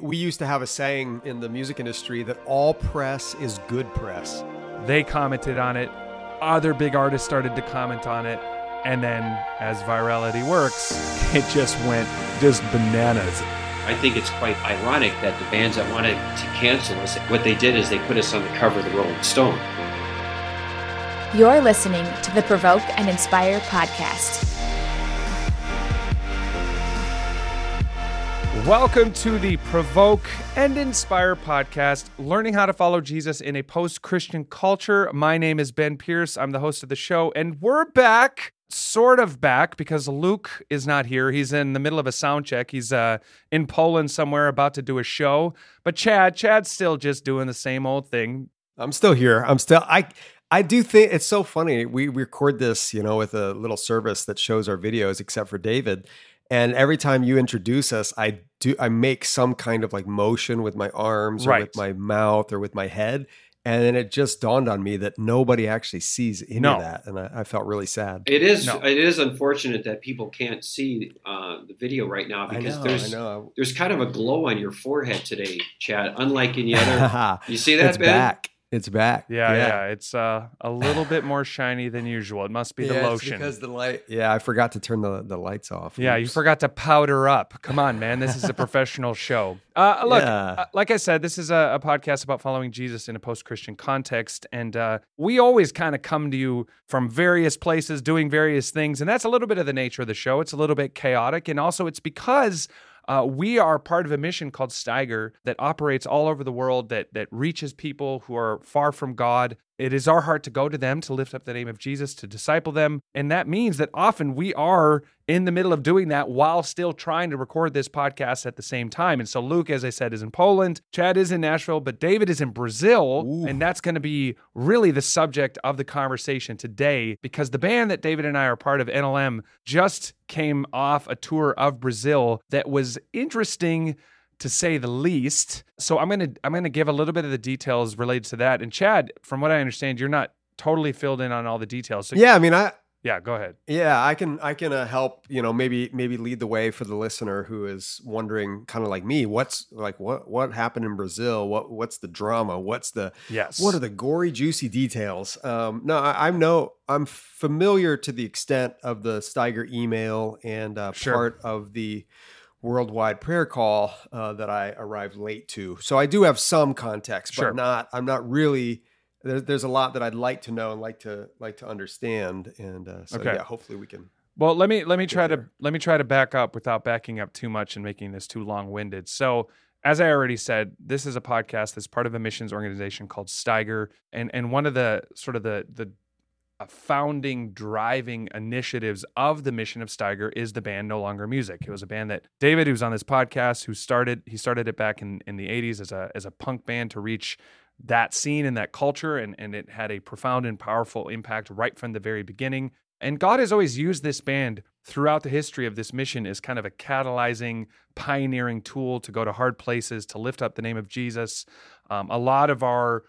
We used to have a saying in the music industry that all press is good press. They commented on it, other big artists started to comment on it, and then as virality works, it just went just bananas. I think it's quite ironic that the bands that wanted to cancel us, what they did is they put us on the cover of the Rolling Stone. You're listening to the Provoke and Inspire podcast. Welcome to the Provoke and Inspire podcast, learning how to follow Jesus in a post Christian culture. My name is Ben Pierce. I'm the host of the show, and we're back, sort of back, because Luke is not here. He's in the middle of a sound check. He's uh, in Poland somewhere about to do a show. But Chad, Chad's still just doing the same old thing. I'm still here. I'm still, I, I do think it's so funny. We record this, you know, with a little service that shows our videos, except for David. And every time you introduce us, I do I make some kind of like motion with my arms or Right. with my mouth or with my head. And then it just dawned on me that nobody actually sees any No. of that. And I, I felt really sad. It is No. it is unfortunate that people can't see uh, the video right now I because know, there's I know. there's kind of a glow on your forehead today, Chad. Unlike any other. You see that, it's Ben? back. It's back. Yeah, yeah. It's uh, a little bit more shiny than usual. It must be the Yeah, lotion. because the light. Yeah, I forgot to turn the, the lights off. Yeah, you forgot to powder up. Come on, man. This is a professional show. Uh, look, Yeah. uh, like I said, this is a, a podcast about following Jesus in a post Christian context. And uh, we always kind of come to you from various places doing various things. And that's a little bit of the nature of the show. It's a little bit chaotic. And also, it's because. Uh, we are part of a mission called Steiger that operates all over the world, that that reaches people who are far from God. It is our heart to go to them, to lift up the name of Jesus, to disciple them. And that means that often we are in the middle of doing that while still trying to record this podcast at the same time. And so Luke, as I said, is in Poland, Chad is in Nashville, but David is in Brazil. Ooh. And that's going to be really the subject of the conversation today because the band that David and I are part of, NLM, just came off a tour of Brazil that was interesting to say the least. So I'm gonna I'm gonna give a little bit of the details related to that. And Chad, from what I understand, you're not totally filled in on all the details. So Yeah, I mean, I yeah, go ahead. Yeah, I can I can uh, help, you know, maybe maybe lead the way for the listener who is wondering kind of like me, what's like what what happened in Brazil? What what's the drama? What's the Yes. what are the gory juicy details? Um no, I, I'm no I'm familiar to the extent of the Steiger email and uh, Sure. part of the worldwide prayer call uh, that I arrived late to. So I do have some context, Sure. but not I'm not really there, there's a lot that I'd like to know and like to like to understand, and uh, so Okay. yeah, hopefully we can Well, let me let me try to let me try to back up without backing up too much and making this too long-winded. So, as I already said, this is a podcast that's part of a missions organization called Steiger, and and one of the sort of the the founding driving initiatives of the mission of Steiger is the band No Longer Music. It was a band that David, who's on this podcast, who started he started it back in in the 80s as a as a punk band to reach that scene and that culture and and it had a profound and powerful impact right from the very beginning. And God has always used this band throughout the history of this mission as kind of a catalyzing, pioneering tool to go to hard places, to lift up the name of Jesus. Um, a lot of our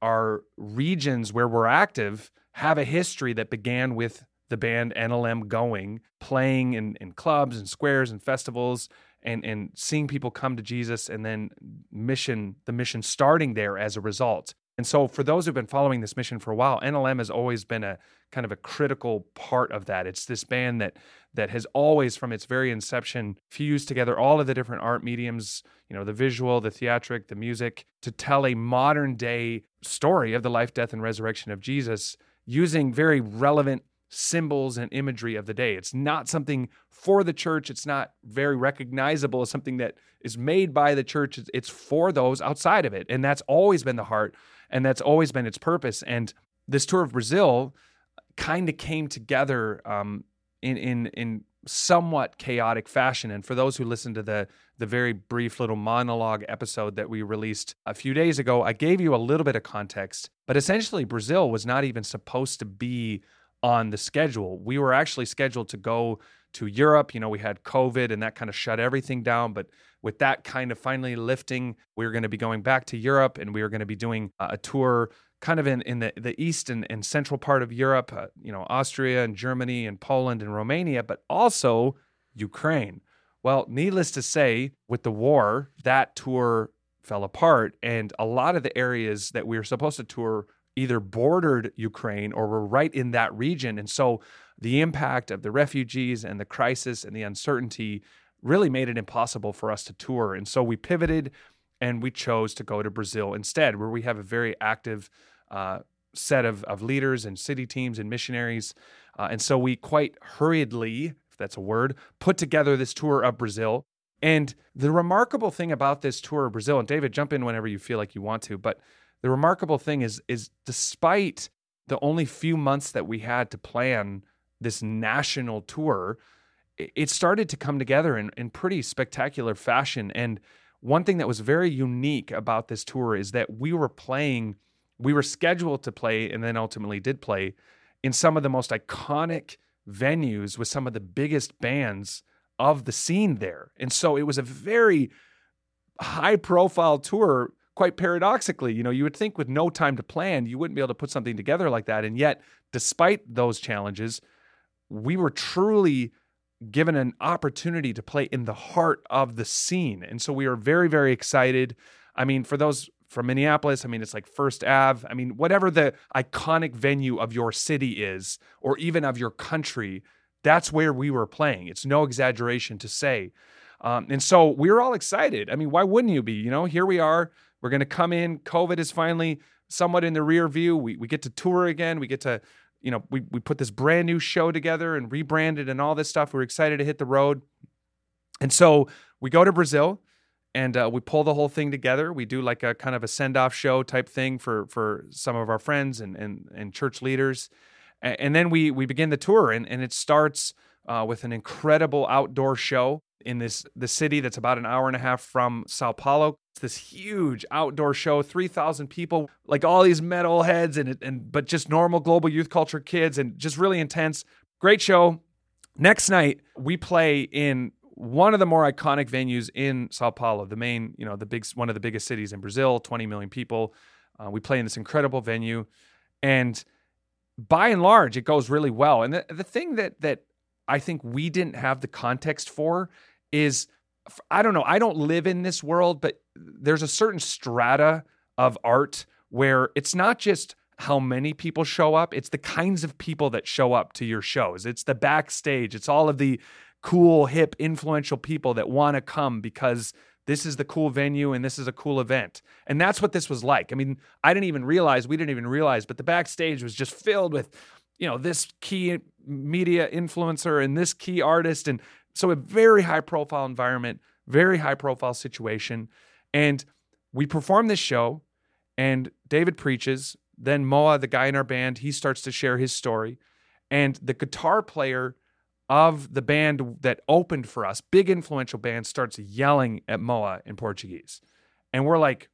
our regions where we're active have a history that began with the band NLM going, playing in, in clubs and squares and festivals and, and seeing people come to Jesus and then mission, the mission starting there as a result. And so for those who've been following this mission for a while, NLM has always been a kind of a critical part of that. It's this band that that has always from its very inception fused together all of the different art mediums, you know, the visual, the theatric, the music to tell a modern day story of the life, death and resurrection of Jesus using very relevant symbols and imagery of the day. It's not something for the church. It's not very recognizable as something that is made by the church. It's- for those outside of it. And that's always been the heart and that's always been its purpose. And this tour of Brazil kind of came together um, in, in, in somewhat chaotic fashion. And for those who listened to the the very brief little monologue episode that we released a few days ago, I gave you a little bit of context. But essentially, Brazil was not even supposed to be on the schedule. We were actually scheduled to go to Europe. You know, we had COVID and that kind of shut everything down. But with that kind of finally lifting, we were going to be going back to Europe and we were going to be doing a tour kind of in, in the, the east and, and central part of Europe, uh, you know, Austria and Germany and Poland and Romania, but also Ukraine. Well, needless to say, with the war, that tour fell apart. And a lot of the areas that we were supposed to tour either bordered Ukraine or were right in that region. And so the impact of the refugees and the crisis and the uncertainty really made it impossible for us to tour. And so we pivoted and we chose to go to Brazil instead, where we have a very active uh, set of, of leaders and city teams and missionaries. Uh, and so we quite hurriedly, if that's a word, put together this tour of Brazil. And the remarkable thing about this tour of Brazil, and David, jump in whenever you feel like you want to, but the remarkable thing is, is despite the only few months that we had to plan this national tour, it started to come together in, in pretty spectacular fashion. And one thing that was very unique about this tour is that we were playing, we were scheduled to play, and then ultimately did play in some of the most iconic venues with some of the biggest bands of the scene there. And so it was a very high profile tour quite paradoxically you know you would think with no time to plan you wouldn't be able to put something together like that and yet despite those challenges we were truly given an opportunity to play in the heart of the scene. And so we are very, very excited. I mean, for those from Minneapolis, I mean, it's like First Ave. I mean, whatever the iconic venue of your city is, or even of your country, that's where we were playing. It's no exaggeration to say. Um, and so we were all excited. I mean, why wouldn't you be? You know, here we are. We're going to come in. COVID is finally somewhat in the rear view. We, we get to tour again. We get to you know, we, we put this brand new show together and rebranded and all this stuff. We're excited to hit the road. And so we go to Brazil and uh, we pull the whole thing together. We do like a kind of a send off show type thing for for some of our friends and and, and church leaders, and, then we we begin the tour and and it starts uh, with an incredible outdoor show in this the city that's about an hour and a half from Sao Paulo. It's this huge outdoor show, 3,000 people, like all these metal heads and and but just normal global youth culture kids and just really intense. Great show. Next night, we play in one of the more iconic venues in Sao Paulo, the main, you know, the big one of the biggest cities in Brazil, 20 million people. Uh, we play in this incredible venue and by and large it goes really well. And the, the thing that that I think we didn't have the context for is I don't know, I don't live in this world, but there's a certain strata of art where it's not just how many people show up, it's the kinds of people that show up to your shows. It's the backstage, it's all of the cool, hip, influential people that want to come because this is the cool venue and this is a cool event. And that's what this was like. I mean, I didn't even realize, we didn't even realize, but the backstage was just filled with, you know, this key media influencer and this key artist and so a very high profile environment, very high profile situation. And we perform this show, and David preaches. Then Moa, the guy in our band, he starts to share his story. And the guitar player of the band that opened for us, big influential band, starts yelling at Moa in Portuguese. And we're like,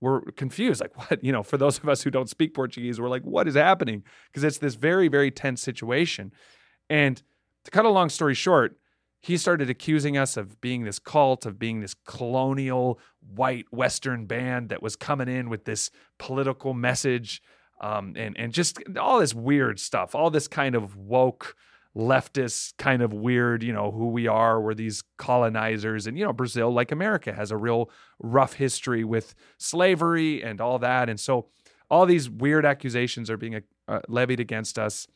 we're confused. Like, what? You know, for those of us who don't speak Portuguese, we're like, what is happening? Because it's this very, very tense situation. And to cut a long story short, he started accusing us of being this cult, of being this colonial white Western band that was coming in with this political message, um, and and just all this weird stuff, all this kind of woke leftist kind of weird, you know, who we are. We're these colonizers, and you know, Brazil, like America, has a real rough history with slavery and all that, and so all these weird accusations are being uh, levied against us.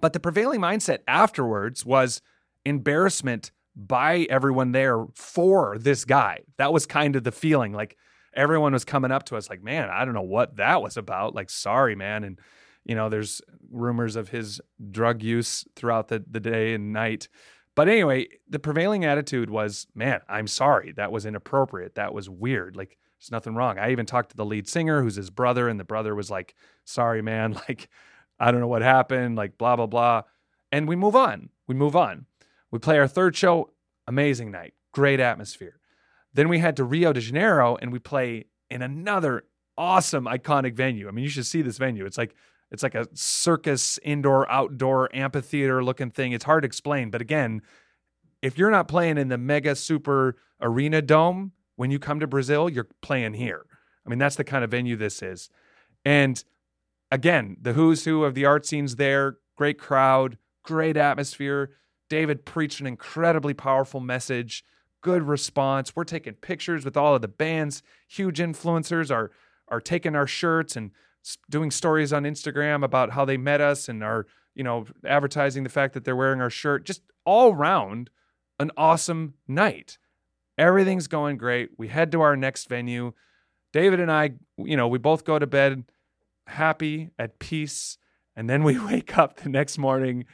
But the prevailing mindset afterwards was embarrassment by everyone there for this guy. That was kind of the feeling. Like everyone was coming up to us, like, man, I don't know what that was about. Like, sorry, man. And, you know, there's rumors of his drug use throughout the, the day and night. But anyway, the prevailing attitude was, man, I'm sorry. That was inappropriate. That was weird. Like, there's nothing wrong. I even talked to the lead singer, who's his brother, and the brother was like, sorry, man. Like, I don't know what happened. Like, blah, blah, blah. And we move on. We move on. We play our third show, amazing night, great atmosphere. Then we head to Rio de Janeiro and we play in another awesome iconic venue. I mean, you should see this venue. It's like it's like a circus indoor outdoor amphitheater looking thing. It's hard to explain, but again, if you're not playing in the mega super arena dome when you come to Brazil, you're playing here. I mean, that's the kind of venue this is. And again, the who's who of the art scenes there, great crowd, great atmosphere David preached an incredibly powerful message, good response. We're taking pictures with all of the bands. Huge influencers are are taking our shirts and doing stories on Instagram about how they met us and are, you know, advertising the fact that they're wearing our shirt. Just all around an awesome night. Everything's going great. We head to our next venue. David and I, you know, we both go to bed happy, at peace. And then we wake up the next morning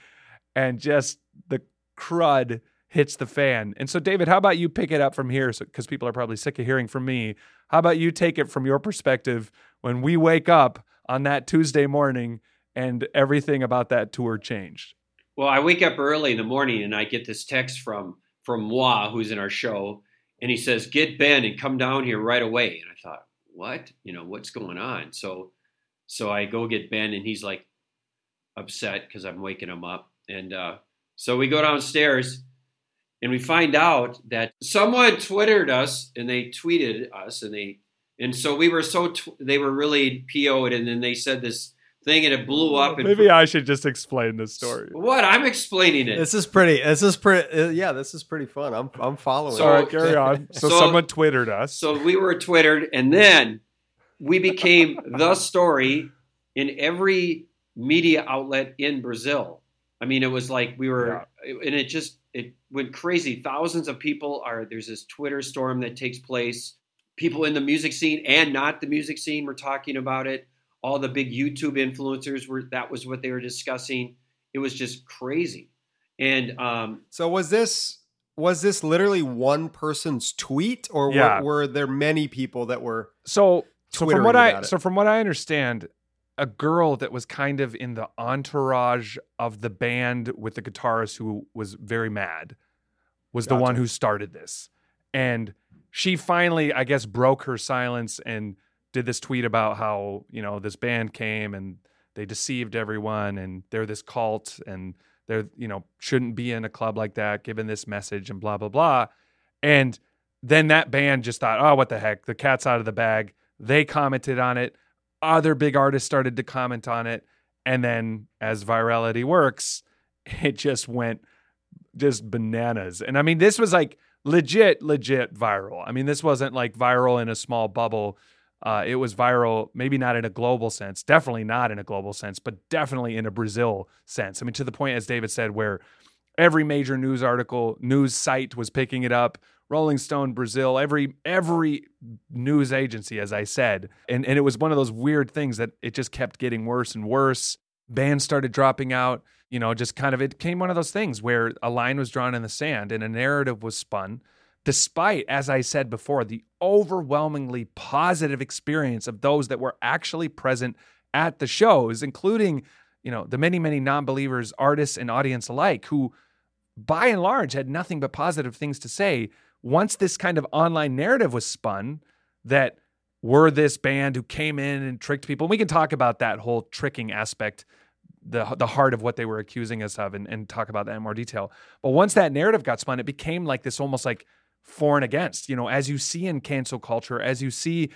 and just the crud hits the fan. And so, David, how about you pick it up from here? Because so, people are probably sick of hearing from me. How about you take it from your perspective when we wake up on that Tuesday morning and everything about that tour changed? Well, I wake up early in the morning and I get this text from from Moi, who's in our show, and he says, "Get Ben and come down here right away." And I thought, "What? You know, what's going on?" So, so I go get Ben, and he's like upset because I'm waking him up, and uh, so we go downstairs and we find out that someone twittered us and they tweeted us and they and so we were so tw- they were really po'd and then they said this thing and it blew up and maybe i should just explain the story. What? I'm explaining it. This is pretty this is pretty uh, yeah this is pretty fun. I'm i'm following so right, carry on. So, so someone twittered us. so we were twittered and then we became the story in every media outlet in brazil. I mean it was like we were yeah. and it just it went crazy. Thousands of people are there's this Twitter storm that takes place. People in the music scene and not the music scene were talking about it. All the big YouTube influencers were that was what they were discussing. It was just crazy. And um, so was this was this literally one person's tweet or yeah. were, were, there many people that were so so from what I so from what I understand a girl that was kind of in the entourage of the band with the guitarist who was very mad was gotcha. the one who started this. And she finally, I guess, broke her silence and did this tweet about how, you know, this band came and they deceived everyone and they're this cult and they're, you know, shouldn't be in a club like that, given this message and blah, blah, blah. And then that band just thought, oh, what the heck? The cat's out of the bag. They commented on it other big artists started to comment on it. And then as virality works, it just went just bananas. And I mean, this was like legit, legit viral. I mean, this wasn't like viral in a small bubble. Uh, it was viral, maybe not in a global sense, definitely not in a global sense, but definitely in a Brazil sense. I mean, to the point, as David said, where every major news article, news site was picking it up. Rolling Stone Brazil, every every news agency, as I said, and and it was one of those weird things that it just kept getting worse and worse. Bands started dropping out. You know, just kind of it became one of those things where a line was drawn in the sand and a narrative was spun, despite, as I said before, the overwhelmingly positive experience of those that were actually present at the shows, including you know the many many non-believers, artists and audience alike, who by and large had nothing but positive things to say once this kind of online narrative was spun that we're this band who came in and tricked people, and we can talk about that whole tricking aspect, the the heart of what they were accusing us of, and, and talk about that in more detail. But once that narrative got spun, it became like this almost like for and against. You know, as you see in cancel culture, as you see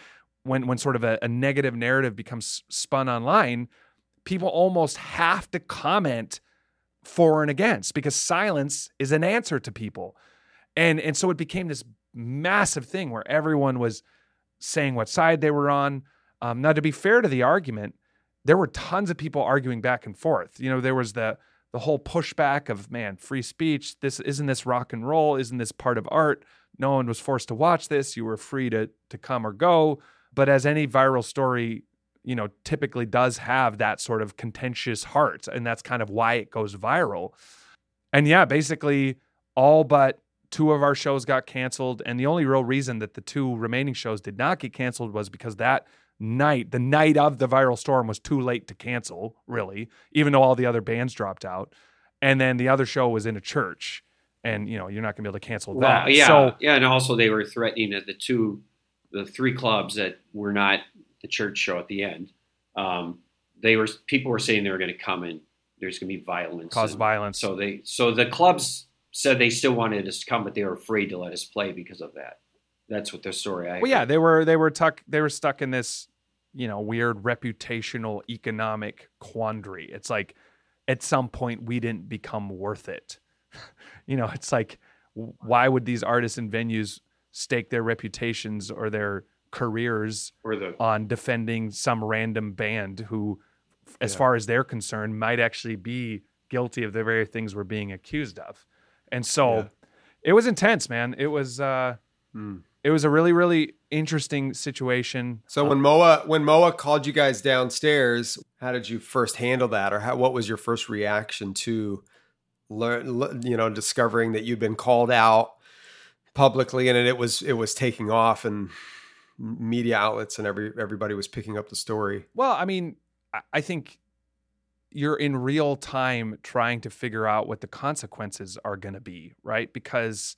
when when sort of a, a negative narrative becomes spun online, people almost have to comment for and against because silence is an answer to people. And and so it became this massive thing where everyone was saying what side they were on. Um, now, to be fair to the argument, there were tons of people arguing back and forth. You know, there was the the whole pushback of man, free speech. This isn't this rock and roll. Isn't this part of art? No one was forced to watch this. You were free to to come or go. But as any viral story, you know, typically does have that sort of contentious heart, and that's kind of why it goes viral. And yeah, basically all but two of our shows got canceled. And the only real reason that the two remaining shows did not get canceled was because that night, the night of the viral storm, was too late to cancel, really, even though all the other bands dropped out. And then the other show was in a church. And you know you're not going to be able to cancel well, that. Yeah, so, yeah, and also they were threatening that the two, the three clubs that were not the church show at the end, um, they were people were saying they were going to come and there's going to be violence, cause and violence. So they, so the clubs said they still wanted us to come, but they were afraid to let us play because of that. That's what their story. I well, yeah, they were they were tuck they were stuck in this you know weird reputational economic quandary. It's like at some point we didn't become worth it. you know, it's like, why would these artists and venues stake their reputations or their careers or the on defending some random band who, as Yeah. far as they're concerned, might actually be guilty of the very things we're being accused of. And so Yeah. it was intense, man. It was uh Hmm. it was a really, really interesting situation. So when Moa when Moa called you guys downstairs, how did you first handle that, or how, what was your first reaction to learn, le- you know, discovering that you'd been called out publicly and it was it was taking off and media outlets and every everybody was picking up the story. Well, I mean, I think you're in real time trying to figure out what the consequences are going to be, right? Because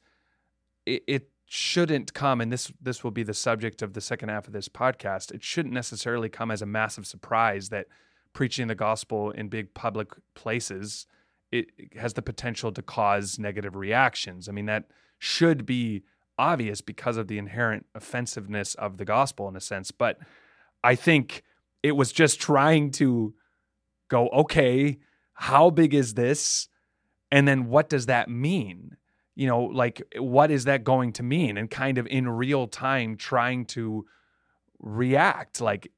it, it shouldn't come, and this this will be the subject of the second half of this podcast. It shouldn't necessarily come as a massive surprise that preaching the gospel in big public places it has the potential to cause negative reactions. I mean, that should be obvious because of the inherent offensiveness of the gospel in a sense. But I think it was just trying to go, okay, how big is this? And then what does that mean? You know, like what is that going to mean? And kind of in real time trying to react like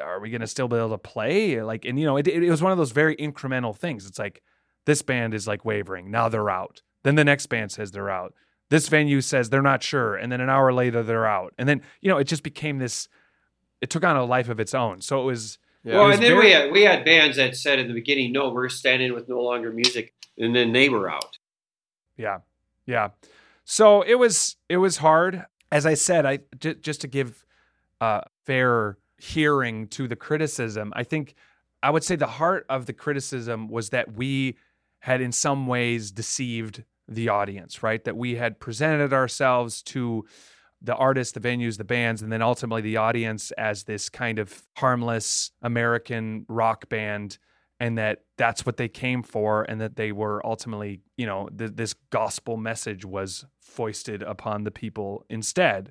are we going to still be able to play? Like and you know it, it was one of those very incremental things. It's like this band is like wavering. Now they're out. Then the next band says they're out. This venue says they're not sure. And then an hour later they're out. And then you know it just became this it took on a life of its own. So it was Yeah. well, and then very- we had we had bands that said in the beginning, no, we're standing with no longer music, and then they were out. Yeah. Yeah. So it was it was hard. As I said, I j- just to give uh, fair hearing to the criticism, I think I would say the heart of the criticism was that we had in some ways deceived the audience, right? That we had presented ourselves to the artists, the venues, the bands, and then ultimately the audience as this kind of harmless American rock band and that that's what they came for and that they were ultimately you know th- this gospel message was foisted upon the people instead.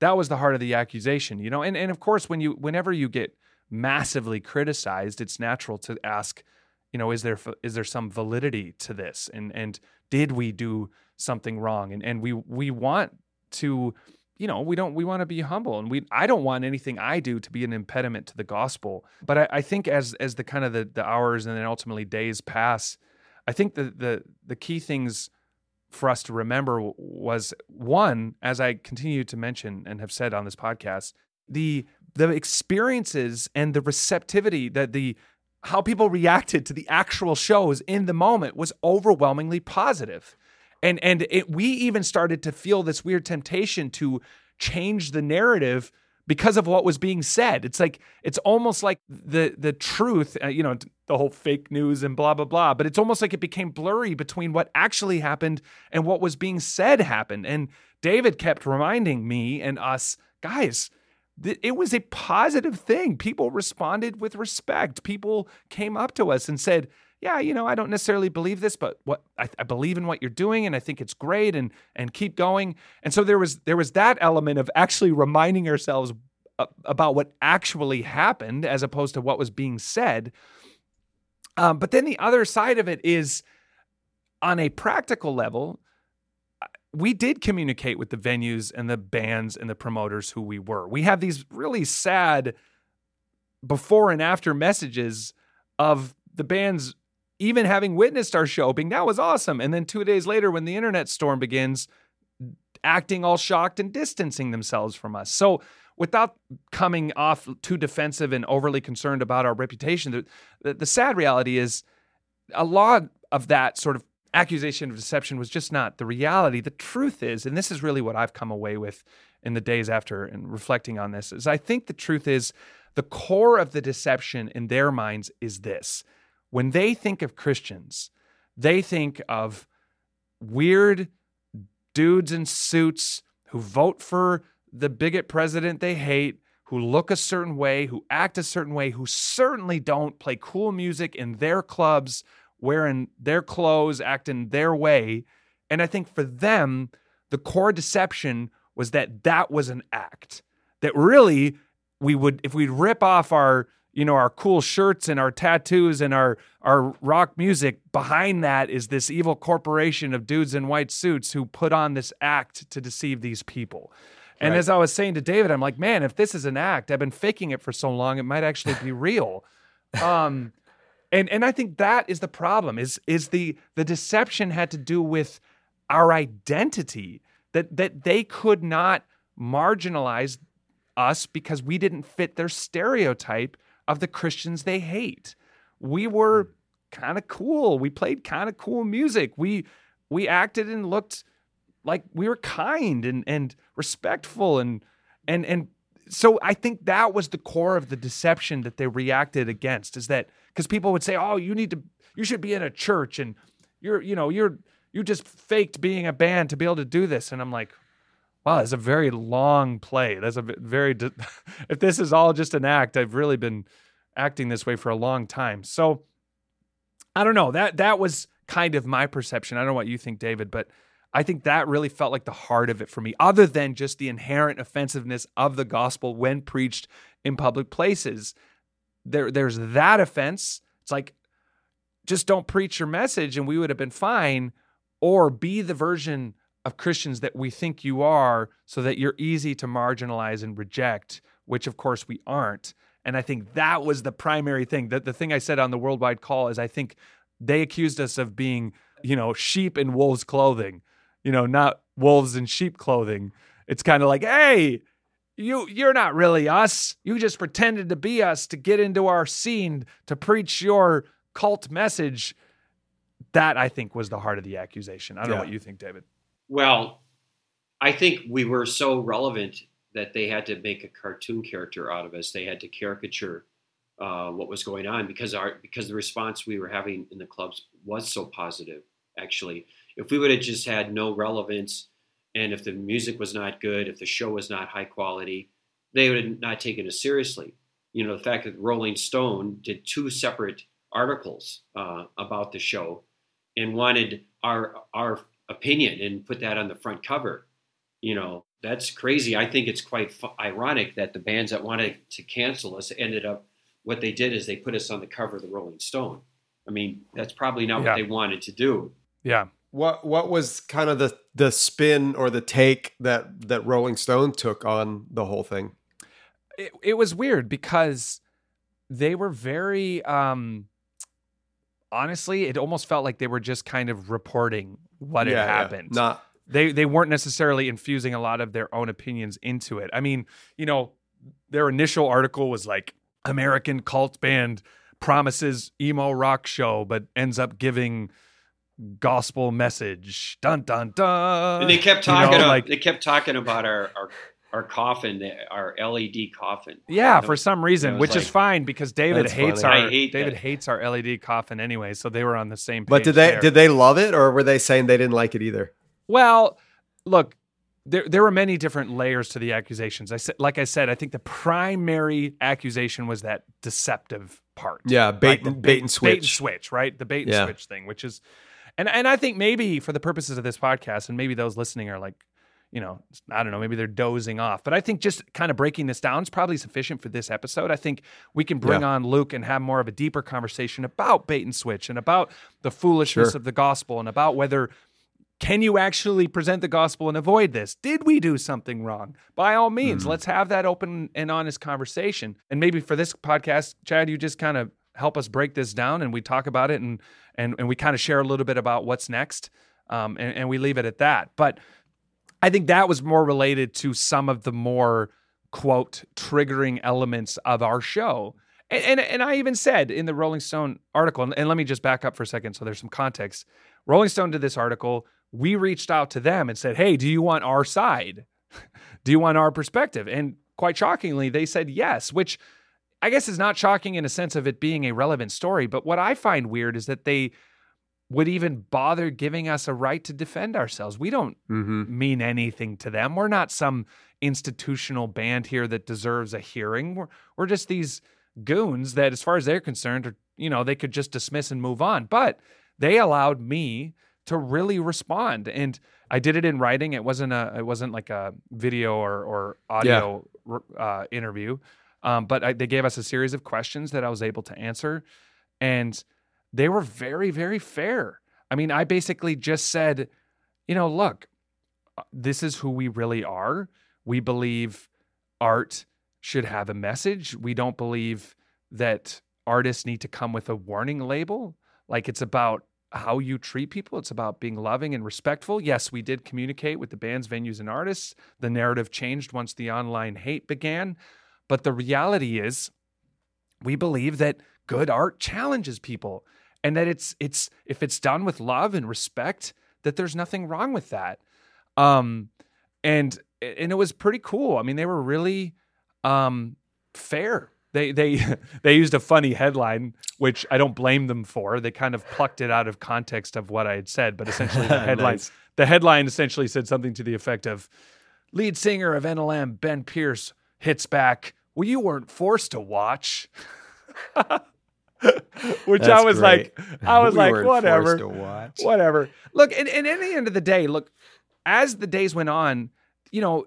That was the heart of the accusation you know? And and of course when you whenever you get massively criticized it's natural to ask you know is there is there some validity to this? And and did we do something wrong? And and we we want to you know we don't we want to be humble and we i don't want anything i do to be an impediment to the gospel. But i, I think as as the kind of the, the hours and then ultimately days pass i think the the the key things for us to remember was one as i continue to mention and have said on this podcast the the experiences and the receptivity that the how people reacted to the actual shows in the moment was overwhelmingly positive and and it, we even started to feel this weird temptation to change the narrative because of what was being said. It's like it's almost like the the truth uh, you know the whole fake news and blah blah blah but it's almost like it became blurry between what actually happened and what was being said happened. And david kept reminding me and us guys it was a positive thing. People responded with respect. People came up to us and said yeah, you know, I don't necessarily believe this, but what I, I believe in what you're doing, and I think it's great, and and keep going. And so there was there was that element of actually reminding ourselves about what actually happened as opposed to what was being said. Um, but then the other side of it is, on a practical level, we did communicate with the venues and the bands and the promoters who we were. We have these really sad before and after messages of the bands even having witnessed our show being that was awesome and then 2 days later when the internet storm begins acting all shocked and distancing themselves from us. So without coming off too defensive and overly concerned about our reputation, the, the, the sad reality is a lot of that sort of accusation of deception was just not the reality. The truth is, and this is really what I've come away with in the days after and reflecting on this, is I think the truth is the core of the deception in their minds is this. When they think of Christians, they think of weird dudes in suits who vote for the bigot president they hate, who look a certain way, who act a certain way, who certainly don't play cool music in their clubs, wearing their clothes, acting their way. And I think for them, the core deception was that that was an act. That really we would if we'd rip off our you know our cool shirts and our tattoos and our our rock music behind that is this evil corporation of dudes in white suits who put on this act to deceive these people and Right. as i was saying to david i'm like man if this is an act i've been faking it for so long it might actually be real um and and i think that is the problem is is the the deception had to do with our identity that that they could not marginalize us because we didn't fit their stereotype of the Christians they hate. We were hmm. kind of cool. We played kind of cool music. We we acted and looked like we were kind and and respectful and and and so I think that was the core of the deception that they reacted against is that because people would say, "Oh, you need to you should be in a church and you're you know, you're you just faked being a band to be able to do this." And I'm like, Wow, that's a very long play. That's a very. if this is all just an act, I've really been acting this way for a long time. So I don't know. That that was kind of my perception. I don't know what you think, David, but I think that really felt like the heart of it for me. Other than just the inherent offensiveness of the gospel when preached in public places, there there's that offense. It's like just don't preach your message, and we would have been fine. Or be the version of Christians that we think you are so that you're easy to marginalize and reject, which of course we aren't. And I think that was the primary thing. That the thing I said on the worldwide call is I think they accused us of being, you know, sheep in wolves' clothing, you know, not wolves in sheep clothing. It's kind of like, hey, you you're not really us. You just pretended to be us to get into our scene to preach your cult message. That I think was the heart of the accusation. I don't know what you think, David. Well, I think we were so relevant that they had to make a cartoon character out of us. They had to caricature uh, what was going on because our because the response we were having in the clubs was so positive. Actually, if we would have just had no relevance, and if the music was not good, if the show was not high quality, they would have not taken us seriously. You know, the fact that Rolling Stone did two separate articles uh, about the show and wanted our our opinion and put that on the front cover. You know, that's crazy. I think it's quite fu- ironic that the bands that wanted to cancel us ended up what they did is they put us on the cover of the Rolling Stone. I mean, that's probably not Yeah. what they wanted to do. Yeah. What what was kind of the the spin or the take that that Rolling Stone took on the whole thing? it, it was weird because they were very um honestly it almost felt like they were just kind of reporting what Yeah, had yeah. happened Not they they weren't necessarily infusing a lot of their own opinions into it i mean you know their initial article was like american cult band promises emo rock show but ends up giving gospel message dun dun dun And they kept You know, talking. like they kept talking about our our, our coffin, our LED coffin. Yeah, That for some reason, was which is fine because David hates funny. our hate David that. hates our LED coffin anyway, so they were on the same page. but did they there. did they love it or were they saying they didn't like it either? Well, look, there there were many different layers to the accusations. I said, like I said, I think the primary accusation was that deceptive part. Yeah, bait right? The and bait and switch. bait and switch, right? The bait and Yeah. switch thing, which is, and and I think maybe for the purposes of this podcast, and maybe those listening are like, you know, I don't know, maybe they're dozing off, but I think just kind of breaking this down is probably sufficient for this episode. I think we can bring Yeah. on Luke and have more of a deeper conversation about bait and switch and about the foolishness Sure. of the gospel and about whether can you actually present the gospel and avoid this? Did we do something wrong? By all means, Mm. let's have that open and honest conversation. And maybe for this podcast, Chad, you just kind of help us break this down and we talk about it and and, and we kind of share a little bit about what's next. Um, and, and we leave it at that. But I think that was more related to some of the more quote triggering elements of our show. And, and, and I even said in the Rolling Stone article, and, and let me just back up for a second so there's some context. Rolling Stone did this article. We reached out to them and said, Hey, do you want our side? do you want our perspective? And quite shockingly, they said yes, which I guess is not shocking in a sense of it being a relevant story. But what I find weird is that they would even bother giving us a right to defend ourselves. We don't Mm-hmm. mean anything to them. We're not some institutional band here that deserves a hearing. We're we're just these goons that, as far as they're concerned, are, you know, they could just dismiss and move on. But they allowed me to really respond, and I did it in writing. It wasn't a it wasn't like a video or or audio uh, interview. Um, but I, they gave us a series of questions that I was able to answer, and they were very, very fair. I mean, I basically just said, you know, look, uh, this is who we really are. We believe art should have a message. We don't believe that artists need to come with a warning label. Like it's about how you treat people. It's about being loving and respectful. Yes, we did communicate with the bands, venues, and artists. The narrative changed once the online hate began. But the reality is, we believe that good art challenges people and that it's it's if it's done with love and respect that there's nothing wrong with that. Um and and it was pretty cool. I mean they were really um fair. They they they used a funny headline which i don't blame them for. They kind of plucked it out of context of what i had said but essentially the headline Nice. the headline essentially said something to the effect of lead singer of nlm ben pierce hits back. Well you weren't forced to watch which i was great. like i was We like whatever whatever. Look, and, and at the end of the day, look, as the days went on, you know,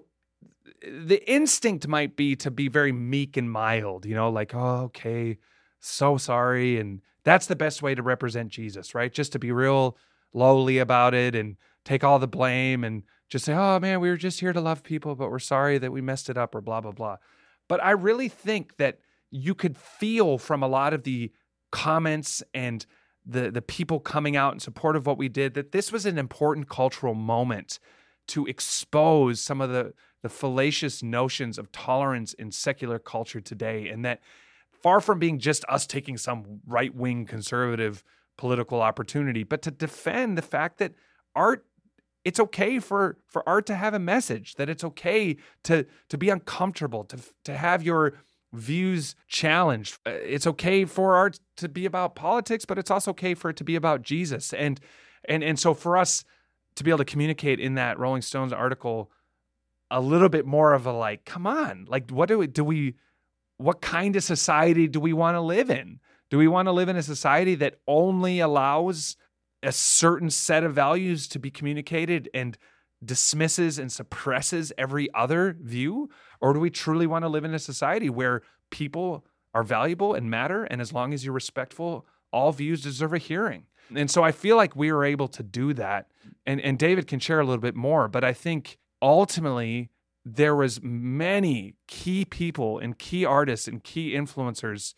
the instinct might be to be very meek and mild, you know, like, oh, okay, so sorry. And that's the best way to represent Jesus, right? Just to be real lowly about it and take all the blame and just say, oh man, we were just here to love people, but we're sorry that we messed it up or blah, blah, blah. But I really think that you could feel from a lot of the comments and the the people coming out in support of what we did that this was an important cultural moment to expose some of the the fallacious notions of tolerance in secular culture today and that far from being just us taking some right-wing conservative political opportunity but to defend the fact that art it's okay for for art to have a message that it's okay to to be uncomfortable to to have your views challenged. Uh, It's okay for art to be about politics, but it's also okay for it to be about Jesus. And and and so for us to be able to communicate in that Rolling Stones article a little bit more of a like, come on, like what do we do we what kind of society do we want to live in? Do we want to live in a society that only allows a certain set of values to be communicated and dismisses and suppresses every other view? Or do we truly want to live in a society where people are valuable and matter? And as long as you're respectful, all views deserve a hearing. And so I feel like we were able to do that. And, and David can share a little bit more, but I think ultimately there was many key people and key artists and key influencers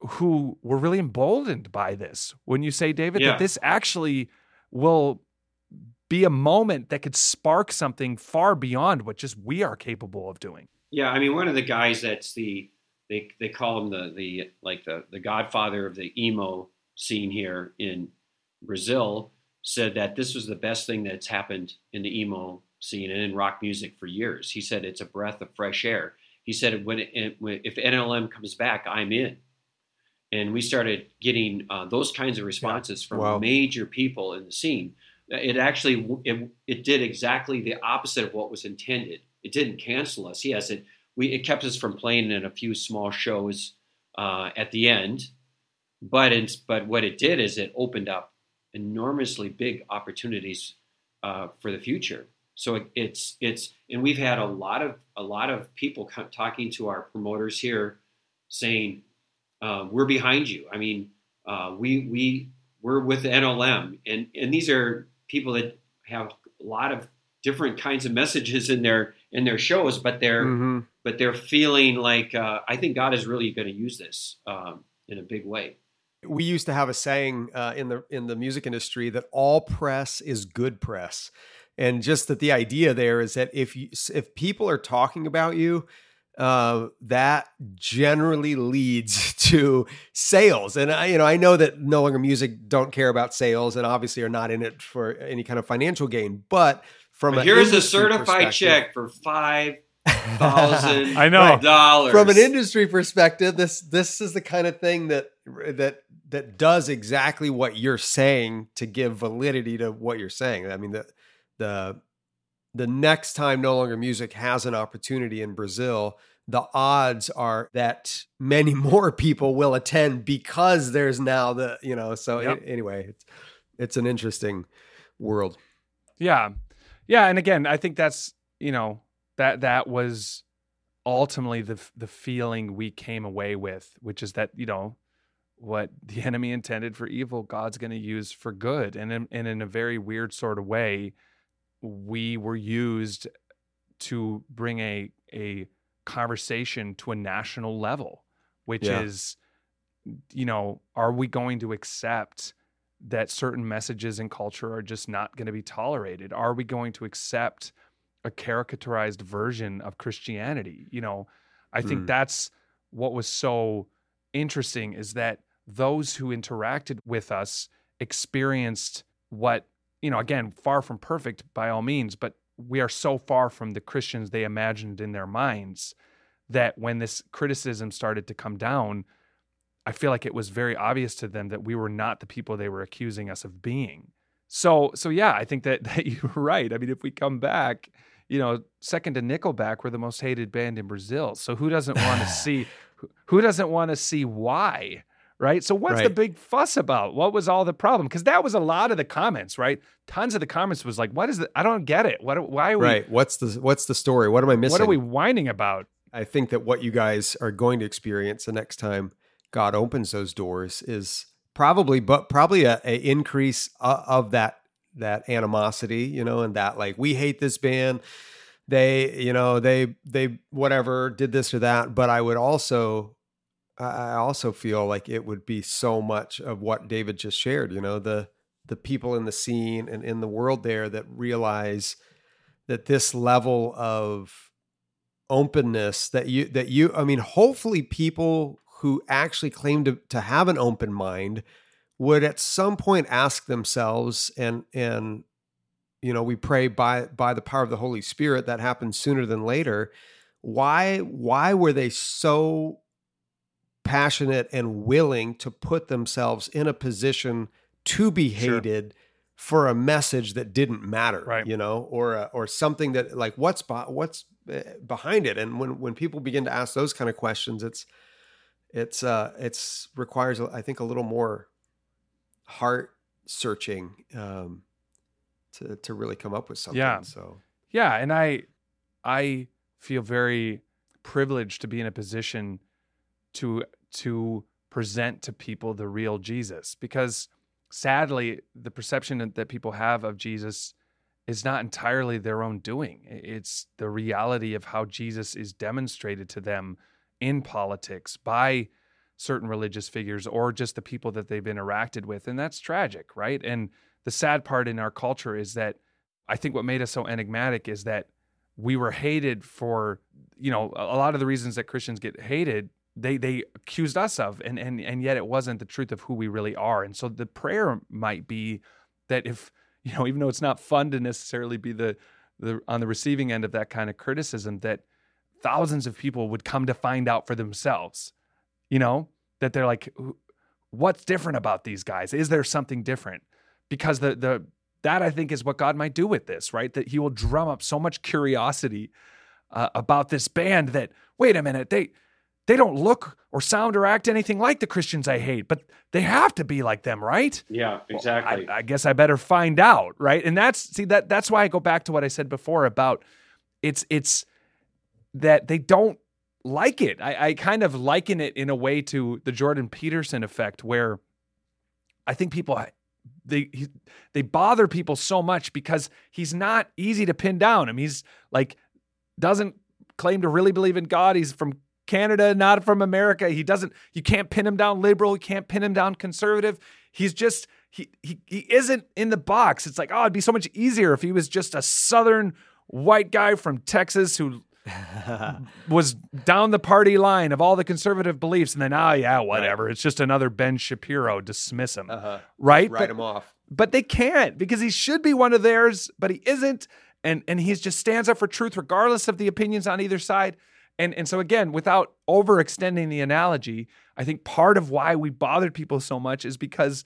who were really emboldened by this. When you say, David, Yeah. that this actually will be a moment that could spark something far beyond what just we are capable of doing. Yeah, I mean, one of the guys that's the they they call him the the like the the godfather of the emo scene here in Brazil said that this was the best thing that's happened in the emo scene and in rock music for years. He said it's a breath of fresh air. He said when, it, when if NLM comes back, I'm in. And we started getting uh, those kinds of responses from Wow. major people in the scene. It actually it, it did exactly the opposite of what was intended. It didn't cancel us. Yes, it we it kept us from playing in a few small shows uh, at the end, but but what it did is it opened up enormously big opportunities uh, for the future. So it, it's it's and we've had a lot of a lot of people co- talking to our promoters here, saying uh, we're behind you. I mean, uh, we we we're with NLM, and and these are people that have a lot of different kinds of messages in their in their shows, but they're Mhm. but they're feeling like uh, I think God is really going to use this um, in a big way. we used to have a saying uh, in the in the music industry that all press is good press, and just that the idea there is that if you if people are talking about you, uh, that generally leads to sales. And I, you know, I know that no longer music don't care about sales, and obviously are not in it for any kind of financial gain, but from But an here's a certified check for five thousand I know. dollars from an industry perspective, this this is the kind of thing that that that does exactly what you're saying to give validity to what you're saying. I mean the the the next time no longer music has an opportunity in Brazil, the odds are that many more people will attend because there's now the you know. So Yep. anyway, it's it's an interesting world. Yeah. Yeah. And again, I think that's, you know, that that was ultimately the the feeling we came away with, which is that you know what the enemy intended for evil, God's going to use for good, and in, and in a very weird sort of way, we were used to bring a a conversation to a national level, which Yeah. is, you know, are we going to accept that certain messages and culture are just not going to be tolerated? Are we going to accept a caricaturized version of Christianity? You know, I think Mm. that's what was so interesting is that those who interacted with us experienced what, you know, again, far from perfect by all means, but we are so far from the Christians they imagined in their minds that when this criticism started to come down, I feel like it was very obvious to them that we were not the people they were accusing us of being. So, so yeah, I think that that you're right. I mean, if we come back, you know, second to Nickelback, we're the most hated band in Brazil. So who doesn't want to see? who- Who doesn't want to see why? Right. So what's the big fuss about? What was all the problem? Because that was a lot of the comments, right? Tons of the comments was like, "What is it? I don't get it. What? Why are we? Right. What's the what's the story? What am I missing? What are we whining about?" I think that what you guys are going to experience the next time God opens those doors is probably, but probably a, a increase uh, of that that animosity, you know, and that like we hate this band. They, you know, they they whatever did this or that. But I would also, I also feel like it would be so much of what David just shared. You know, the the people in the scene and in the world there that realize that this level of openness that you that you i mean hopefully people who actually claim to, to have an open mind would at some point ask themselves and and you know we pray by by the power of the holy spirit that happens sooner than later why why were they so passionate and willing to put themselves in a position to be Sure. hated for a message that didn't matter Right. you know or a, or something that like what's what's eh, behind it and when when people begin to ask those kind of questions it's it's uh it's requires i think a little more heart searching um to to really come up with something Yeah. so Yeah, and I I feel very privileged to be in a position to to present to people the real Jesus because sadly the perception that- people have of Jesus is not entirely their own doing. It's the reality of how Jesus is demonstrated to them in politics by certain religious figures or just the people that they've interacted with and that's tragic, right? And the sad part in our culture is that I think what made us so enigmatic is that we were hated for, you know, a lot of the reasons that Christians get hated, they they accused us of, and and and yet it wasn't the truth of who we really are. And so the prayer might be that if you know, even though it's not fun to necessarily be the the on the receiving end of that kind of criticism, that thousands of people would come to find out for themselves, you know, that they're like, what's different about these guys? Is there something different? Because the the that I think is what God might do with this, right? That He will drum up so much curiosity uh, about this band that wait a minute, they they don't look or sound or act anything like the Christians I hate, but they have to be like them, right? Yeah, Well, exactly. I, I guess I better find out, right? And that's see that that's why I go back to what I said before about it's it's that they don't like it. I, I kind of liken it in a way to the Jordan Peterson effect, where I think people they he, they bother people so much because he's not easy to pin down. I mean, he's like doesn't claim to really believe in God. He's from Canada, not from America. He doesn't. You can't pin him down liberal. You can't pin him down conservative. He's just he he he isn't in the box. It's like oh, it'd be so much easier if he was just a southern white guy from Texas who was down the party line of all the conservative beliefs, and then oh yeah, whatever. It's just another Ben Shapiro. Dismiss him, uh-huh. right? write But- them off but they can't because he should be one of theirs, but he isn't. And and he just stands up for truth regardless of the opinions on either side. And and so again, without overextending the analogy, I think part of why we bothered people so much is because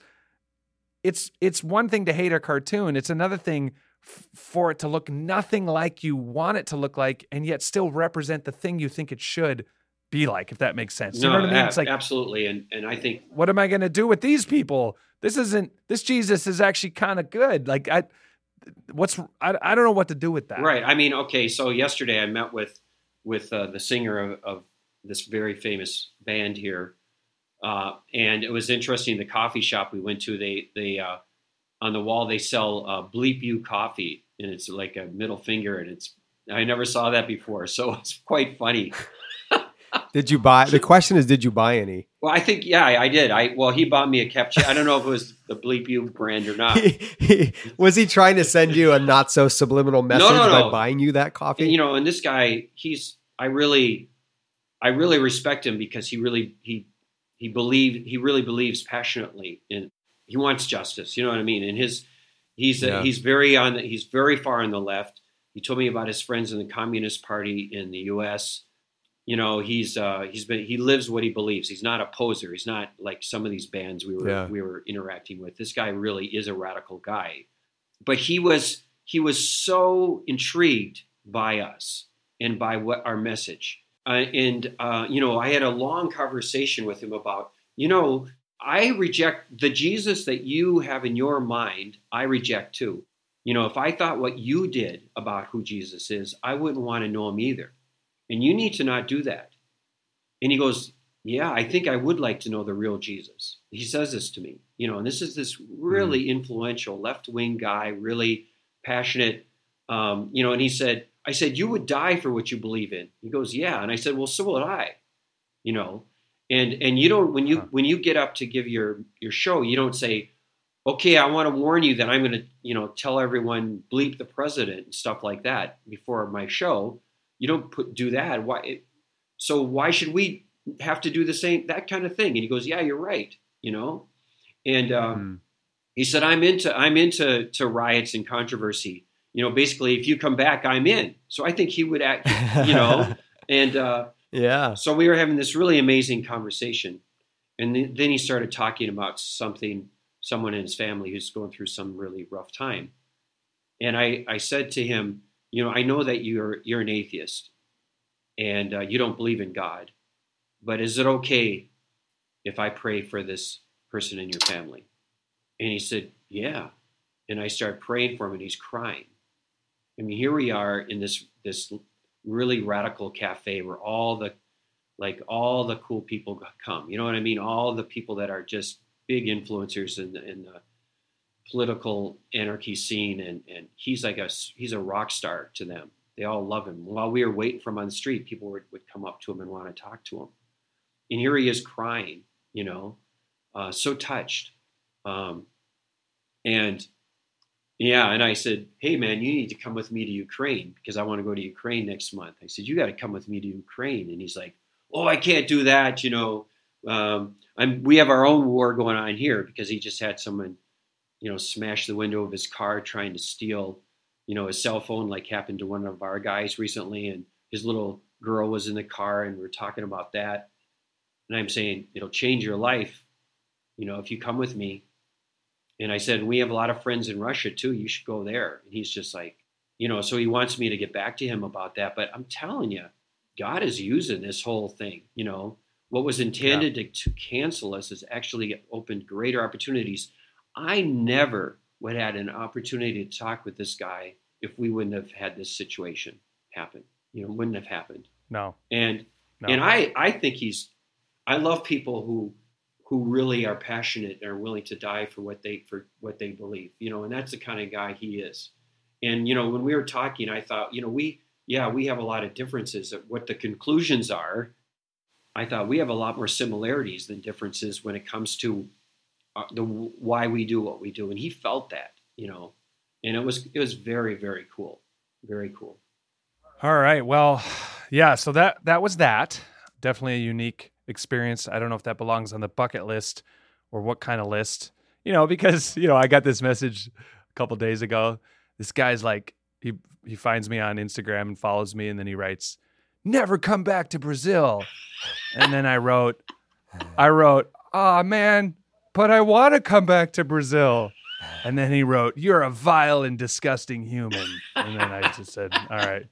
it's it's one thing to hate a cartoon, it's another thing f- for it to look nothing like you want it to look like, and yet still represent the thing you think it should be like. If that makes sense, you know what I mean? It's like absolutely, and and I think what am I going to do with these people? This isn't this Jesus is actually kind of good. Like I, what's I, I don't know what to do with that. right. I mean, okay. So yesterday I met with with uh, the singer of, of this very famous band here, uh, and it was interesting. The coffee shop we went to, they they uh, on the wall they sell uh, bleep you coffee, and it's like a middle finger, and it's I never saw that before, so it's quite funny. Did you buy? The question is, did you buy any? Well, I think yeah, I, I did. I well, he bought me a cappuccino. I don't know if it was the bleep you brand or not. was he trying to send you a not so subliminal message no, by no. buying you that coffee? You know, and this guy, he's I really, I really respect him because he really he he believe he really believes passionately in he wants justice. You know what I mean? And his he's Yeah. he's very on the, he's very far on the left. He told me about his friends in the Communist Party in the U.S. You know, he's uh, he's been he lives what he believes. He's not a poser. He's not like some of these bands we were Yeah. we were interacting with. This guy really is a radical guy, but he was he was so intrigued by us and by what our message. Uh, and uh, you know, I had a long conversation with him about you know I reject the Jesus that you have in your mind. I reject too. You know, if I thought what you did about who Jesus is, I wouldn't want to know him either. And you need to not do that. And he goes, Yeah, I think I would like to know the real Jesus. He says this to me, you know, and this is this really influential left wing guy, really passionate. Um, you know, and he said, I said, You would die for what you believe in. He goes, Yeah. And I said, Well, so would I, you know. And and you don't when you when you get up to give your your show, you don't say, okay, I want to warn you that I'm going to, you know, tell everyone bleep the president and stuff like that before my show. You don't put do that. Why? It, so why should we have to do the same that kind of thing? And he goes, yeah, you're right. You know, and um, Hmm. he said, I'm into I'm into to riots and controversy. You know, basically, if you come back, I'm in. So I think he would act. You know, and. uh yeah. so we were having this really amazing conversation, and then then he started talking about something, someone in his family who's going through some really rough time, and I I said to him, you know, I know that you're you're an atheist, and uh, you don't believe in God, but is it okay if I pray for this person in your family? And he said, yeah, and I start praying for him, and he's crying. I mean, here we are in this this really radical cafe where all the like all the cool people come. You know what I mean? All the people that are just big influencers in the, in the political anarchy scene, and and he's like a he's a rock star to them. They all love him. While we were waiting for him on the street, people would, would come up to him and want to talk to him. And here he is crying, you know, uh, so touched. Um, and yeah, and I said, "Hey, man, you need to come with me to Ukraine because I want to go to Ukraine next month." I said, "You got to come with me to Ukraine." And he's like, "Oh, I can't do that. You know, um, I'm. We have our own war going on here because he just had someone, you know, smash the window of his car trying to steal, you know, his cell phone, like happened to one of our guys recently, and his little girl was in the car, and we're talking about that. And I'm saying it'll change your life, you know, if you come with me." And I said, we have a lot of friends in Russia too. You should go there. And he's just like, you know, so he wants me to get back to him about that. But I'm telling you, God is using this whole thing. You know, what was intended to, to cancel us has actually opened greater opportunities. I never would have had an opportunity to talk with this guy if we wouldn't have had this situation happen. You know, wouldn't have happened. No, And no. and I, I think he's I love people who who really are passionate and are willing to die for what they for what they believe. You know, and that's the kind of guy he is. And you know, when we were talking, I thought, you know, we yeah, we have a lot of differences of what the conclusions are. I thought we have a lot more similarities than differences when it comes to the why we do what we do. And he felt that, you know, and it was it was very very cool, very cool. All right. Well, yeah. So that that was that. Definitely a unique experience. I don't know if that belongs on the bucket list or what kind of list. You know, because you know I got this message a couple days ago. This guy's like he he finds me on Instagram and follows me, and then he writes, "Never come back to Brazil." and then I wrote, I wrote, "Ah man, but I want to come back to Brazil." And then he wrote, "You're a vile and disgusting human." And then I just said, "All right."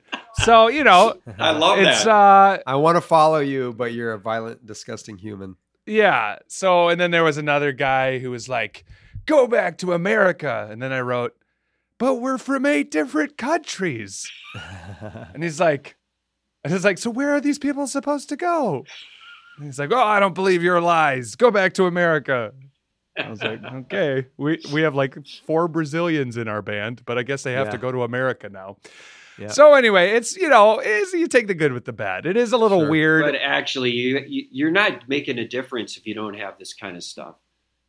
So you know, I love it's that. uh I want to follow you, but you're a violent, disgusting human. yeah. So and then there was another guy who was like, "Go back to America." And then I wrote, "But we're from eight different countries." and he's like, And it's like, so where are these people supposed to go? And he's like, oh, I don't believe your lies. Go back to America. I was like, okay, we we have like four Brazilians in our band, but I guess they have to go to America now. Yeah. So anyway, it's you know, is you take the good with the bad. It is a little Sure. weird. But actually, you, you you're not making a difference if you don't have this kind of stuff.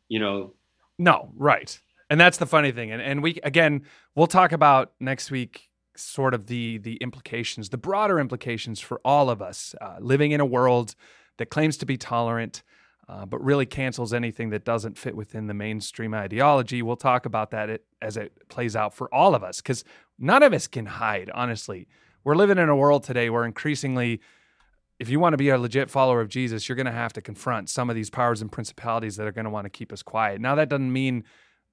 You know, No, right. And that's the funny thing. And and we again, we'll talk about next week sort of the the implications, the broader implications for all of us uh, living in a world that claims to be tolerant, uh, but really cancels anything that doesn't fit within the mainstream ideology. We'll talk about that it, as it plays out for all of us, because none of us can hide. Honestly, we're living in a world today where increasingly if you want to be a legit follower of Jesus, you're going to have to confront some of these powers and principalities that are going to want to keep us quiet. Now, that doesn't mean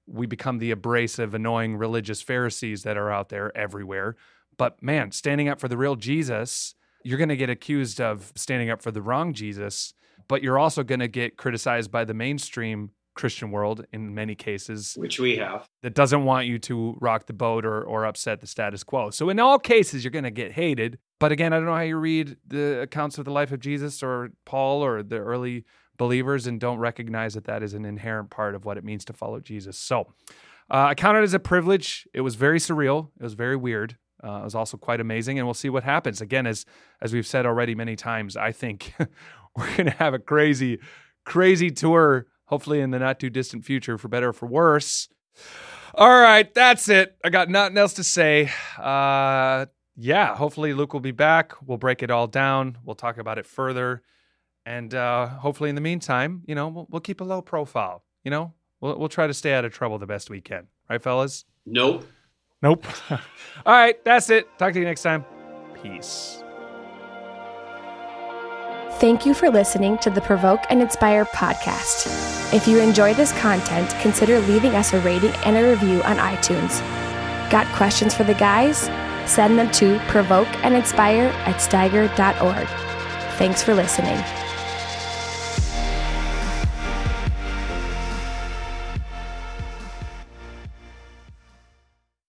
we become the abrasive, annoying religious Pharisees that are out there everywhere. But man, standing up for the real Jesus, you're going to get accused of standing up for the wrong Jesus, but you're also going to get criticized by the mainstream Christian world in many cases which we have. that doesn't want you to rock the boat or, or upset the status quo. So in all cases, you're going to get hated. But again, I don't know how you read the accounts of the life of Jesus or Paul or the early believers and don't recognize that that is an inherent part of what it means to follow Jesus. So uh, I count it as a privilege. It was very surreal. It was very weird. Uh, it was also quite amazing, and we'll see what happens. Again, as as we've said already many times, I think we're going to have a crazy, crazy tour. Hopefully, in the not too distant future, for better or for worse. All right, that's it. I got nothing else to say. Uh, yeah, hopefully Luke will be back. We'll break it all down. We'll talk about it further, and uh, hopefully, in the meantime, you know, we'll, we'll keep a low profile. You know, we'll we'll try to stay out of trouble the best we can. Right, fellas? Nope. Nope. all right, that's it. Talk to you next time. Peace. Thank you for listening to the Provoke and Inspire podcast. If you enjoy this content, consider leaving us a rating and a review on iTunes. Got questions for the guys? Send them to provokeandinspire at steiger.org. Thanks for listening.